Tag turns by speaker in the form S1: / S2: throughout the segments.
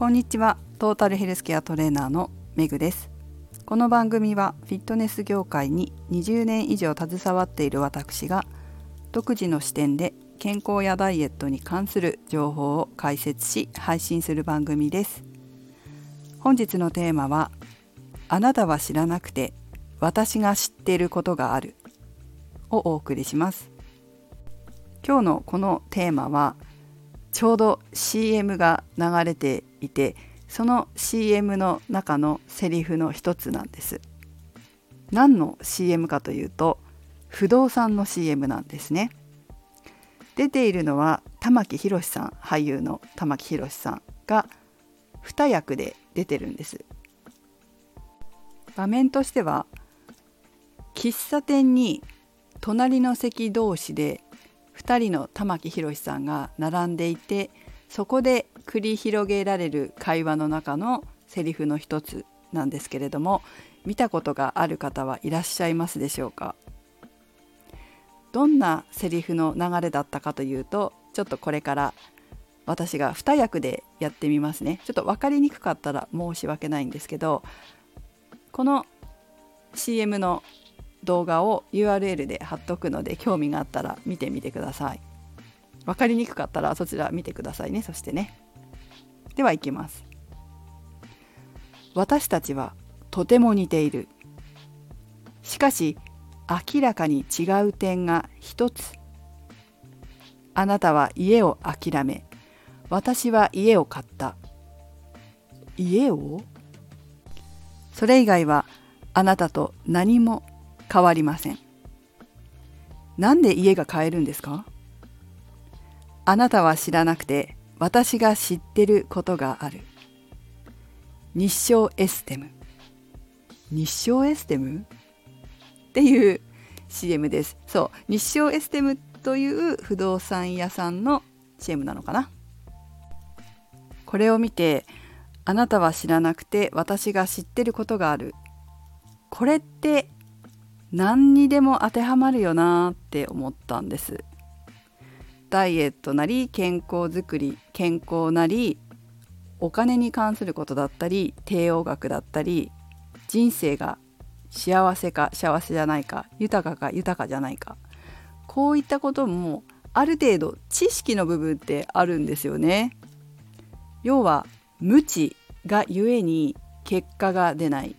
S1: こんにちは。トータルヘルスケアトレーナーのメグです。この番組はフィットネス業界に20年以上携わっている私が独自の視点で健康やダイエットに関する情報を解説し配信する番組です。本日のテーマはあなたは知らなくて私が知っていることがあるをお送りします。今日のこのテーマはちょうど CM が流れていてその CM の中のセリフの一つなんです。何の CM かというと不動産の CM なんですね。出ているのは玉木宏さん俳優の玉木宏さんが2役で出てるんです。場面としては喫茶店に隣の席同士で2人の玉木宏さんが並んでいてそこで繰り広げられる会話の中のセリフの一つなんですけれども見たことがある方はいらっしゃいますでしょうか？どんなセリフの流れだったかというとちょっとこれから私が2役でやってみますね。ちょっと分かりにくかったら申し訳ないんですけどこの CM の動画を URL で貼っとくので興味があったら見てみてください。分かりにくかったらそちら見てくださいね。そしてね。ではいきます。私たちはとても似ている。しかし明らかに違う点が一つ。あなたは家を諦め私は家を買った。家を？それ以外はあなたと何も変わりません。なんで家が買えるんですか？あなたは知らなくて私が知ってることがある。日照エステム。日照エステム？っていう CM です。そう、日照エステムという不動産屋さんの CM なのかな？これを見て、あなたは知らなくて私が知ってることがある。これって何にでも当てはまるよなって思ったんです。ダイエットなり健康づくり健康なりお金に関することだったり帝王学だったり人生が幸せか幸せじゃないか豊かか豊かじゃないか。こういったこともある程度知識の部分ってあるんですよね。要は無知がゆえに結果が出ない。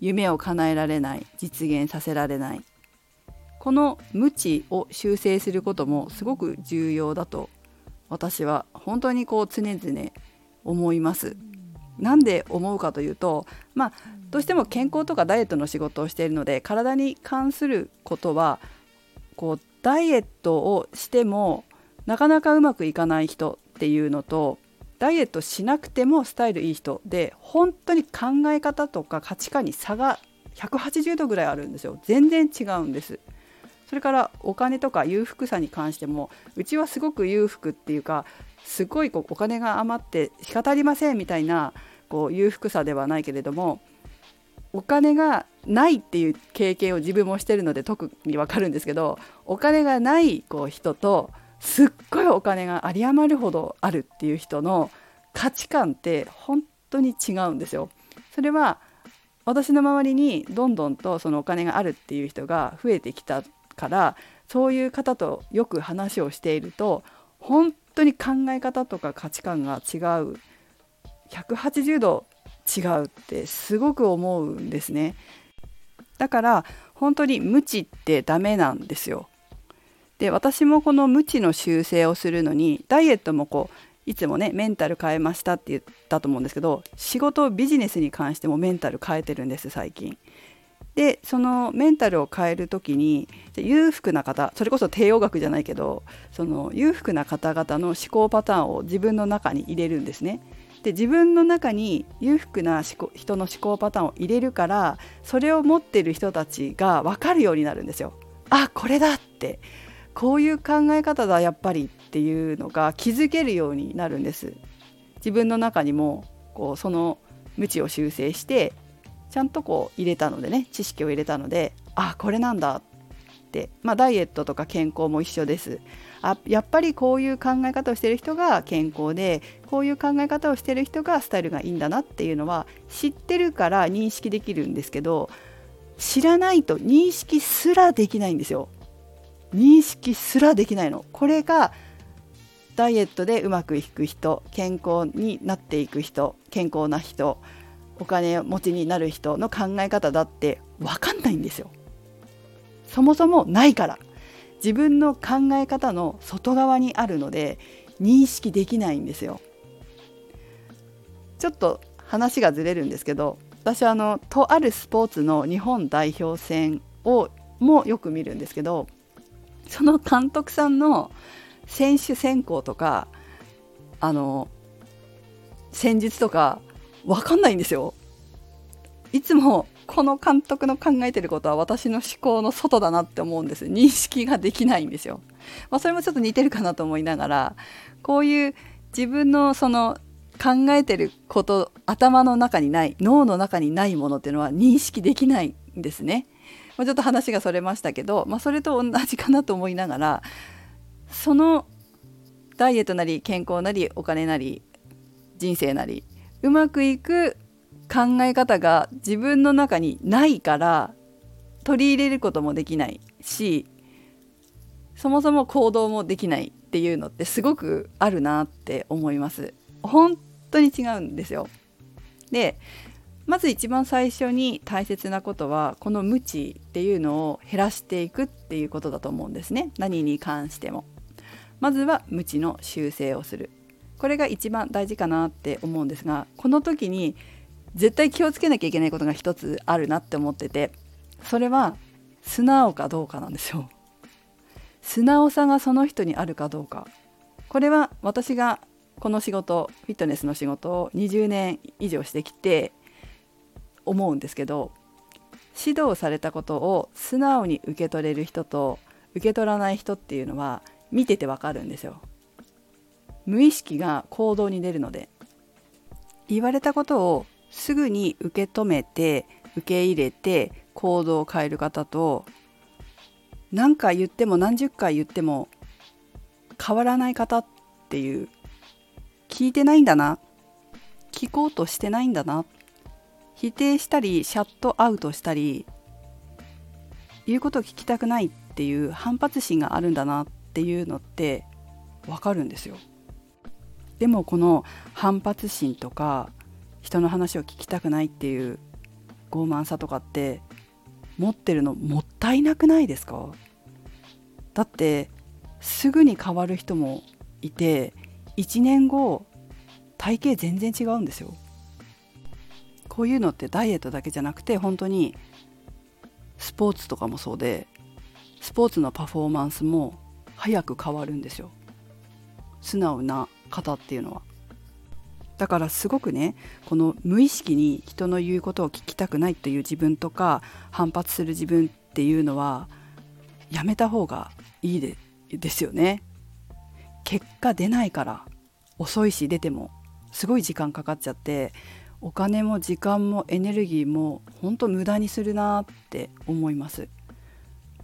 S1: 夢を叶えられない実現させられないこの無知を修正することもすごく重要だと私は本当にこう常々思います。なんで思うかというとまあどうしても健康とかダイエットの仕事をしているので体に関することはこうダイエットをしてもなかなかうまくいかない人っていうのとダイエットしなくてもスタイルいい人で本当に考え方とか価値観に差が180度ぐらいあるんですよ。全然違うんです。それからお金とか裕福さに関してもうちはすごく裕福っていうかすごいこうお金が余って仕方ありませんみたいなこう裕福さではないけれどもお金がないっていう経験を自分もしてるので特に分かるんですけどお金がないこう人とすっごいお金が有り余るほどあるっていう人の価値観って本当に違うんですよ。それは私の周りにどんどんとそのお金があるっていう人が増えてきたからそういう方とよく話をしていると本当に考え方とか価値観が違う。180度違うってすごく思うんですね。だから本当に無知ってダメなんですよ。で私もこの無知の修正をするのにダイエットもこういつもねメンタル変えましたって言ったと思うんですけど仕事ビジネスに関してもメンタル変えてるんです最近。でそのメンタルを変える時に裕福な方それこそ帝王学じゃないけどその裕福な方々の思考パターンを自分の中に入れるんですね。で自分の中に裕福な人の思考パターンを入れるからそれを持ってる人たちが分かるようになるんですよ。あこれだってこういう考え方だやっぱりっていうのが気づけるようになるんです。自分の中にもこうその無知を修正してちゃんとこう入れたのでね知識を入れたのであこれなんだって。まあダイエットとか健康も一緒です。あやっぱりこういう考え方をしてる人が健康でこういう考え方をしてる人がスタイルがいいんだなっていうのは知ってるから認識できるんですけど知らないと認識すらできないんですよ。認識すらできないの。これがダイエットでうまくいく人健康になっていく人健康な人お金持ちになる人の考え方だって分かんないんですよ。そもそもないから。自分の考え方の外側にあるので認識できないんですよ。ちょっと話がずれるんですけど私はあのとあるスポーツの日本代表戦をもよく見るんですけどその監督さんの選手選考とかあの戦術とか分かんないんですよ。いつもこの監督の考えてることは私の思考の外だなって思うんです認識ができないんですよ。まあ、それもちょっと似てるかなと思いながらこういう自分のその考えてること頭の中にない脳の中にないものっていうのは認識できないんですね。まあ、ちょっと話がそれましたけど、まあ、それと同じかなと思いながらそのダイエットなり健康なりお金なり人生なりうまくいく考え方が自分の中にないから取り入れることもできないしそもそも行動もできないっていうのってすごくあるなって思います。本当に違うんですよ。でまず一番最初に大切なことはこの無知っていうのを減らしていくっていうことだと思うんですね。何に関しても。まずは無知の修正をする。これが一番大事かなって思うんですがこの時に絶対気をつけなきゃいけないことが一つあるなって思っててそれは素直かどうかなんですよ。素直さがその人にあるかどうか。これは私がこの仕事フィットネスの仕事を20年以上してきて思うんですけど指導されたことを素直に受け取れる人と受け取らない人っていうのは見ててわかるんですよ。無意識が行動に出るので。言われたことをすぐに受け止めて受け入れて行動を変える方と何回言っても何十回言っても変わらない方っていう聞いてないんだな。聞こうとしてないんだな。っ否定したりシャットアウトしたり言うことを聞きたくないっていう反発心があるんだなっていうのってわかるんですよ。でもこの反発心とか人の話を聞きたくないっていう傲慢さとかって持ってるのもったいなくないですか？だってすぐに変わる人もいて1年後体型全然違うんですよこういうのってダイエットだけじゃなくて本当にスポーツとかもそうでスポーツのパフォーマンスも早く変わるんですよ素直な方っていうのはだからすごくねこの無意識に人の言うことを聞きたくないっていう自分とか反発する自分っていうのはやめた方がいいでですよね。結果出ないから遅いし出てもすごい時間かかっちゃってお金も時間もエネルギーも本当無駄にするなって思います。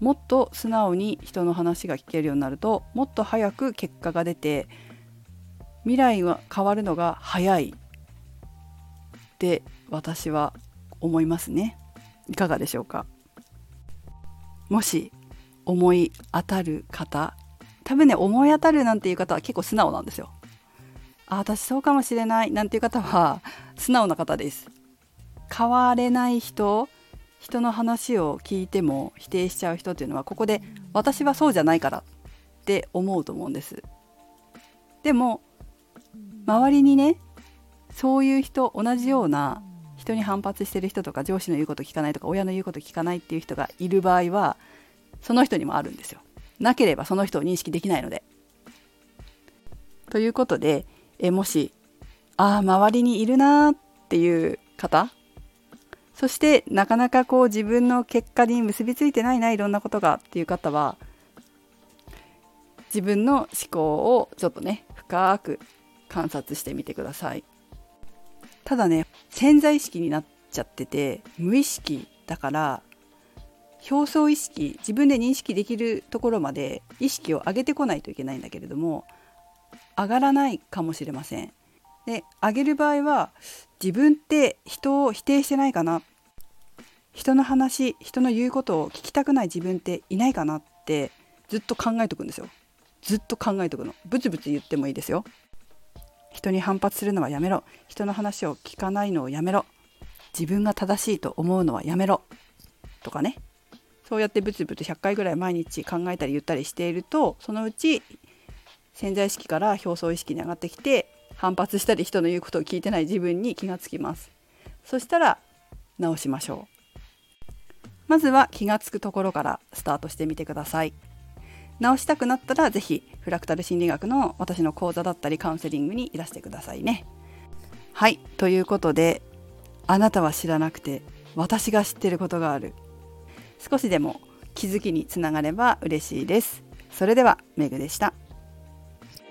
S1: もっと素直に人の話が聞けるようになるともっと早く結果が出て未来は変わるのが早い。って私は思いますね。いかがでしょうか？もし思い当たる方多分ね思い当たるなんていう方は結構素直なんですよ。あ私そうかもしれないなんていう方は素直な方です変われない人人の話を聞いても否定しちゃう人っていうのはここで私はそうじゃないからって思うと思うんですでも周りにねそういう人同じような人に反発してる人とか上司の言うこと聞かないとか親の言うこと聞かないっていう人がいる場合はその人にもあるんですよ。なければその人を認識できないので。ということでえもしああ周りにいるなっていう方？そしてなかなかこう自分の結果に結びついてないないろんなことがっていう方は自分の思考をちょっとね深く観察してみてください。ただね潜在意識になっちゃってて無意識だから表層意識自分で認識できるところまで意識を上げてこないといけないんだけれども上がらないかもしれません。で上げる場合は自分って人を否定してないかな人の話人の言うことを聞きたくない自分っていないかなってずっと考えとくんですよ。ずっと考えとくの。ブツブツ言ってもいいですよ。人に反発するのはやめろ。人の話を聞かないのをやめろ。自分が正しいと思うのはやめろ。とかね。そうやってブツブツ100回ぐらい毎日考えたり言ったりしているとそのうち潜在意識から表層意識に上がってきて反発したり人の言うことを聞いてない自分に気がつきます。そしたら直しましょう。まずは気がつくところからスタートしてみてください。直したくなったら是非フラクタル心理学の私の講座だったりカウンセリングにいらしてくださいね。はいということであなたは知らなくて私が知ってることがある。少しでも気づきにつながれば嬉しいです。それではメグでした。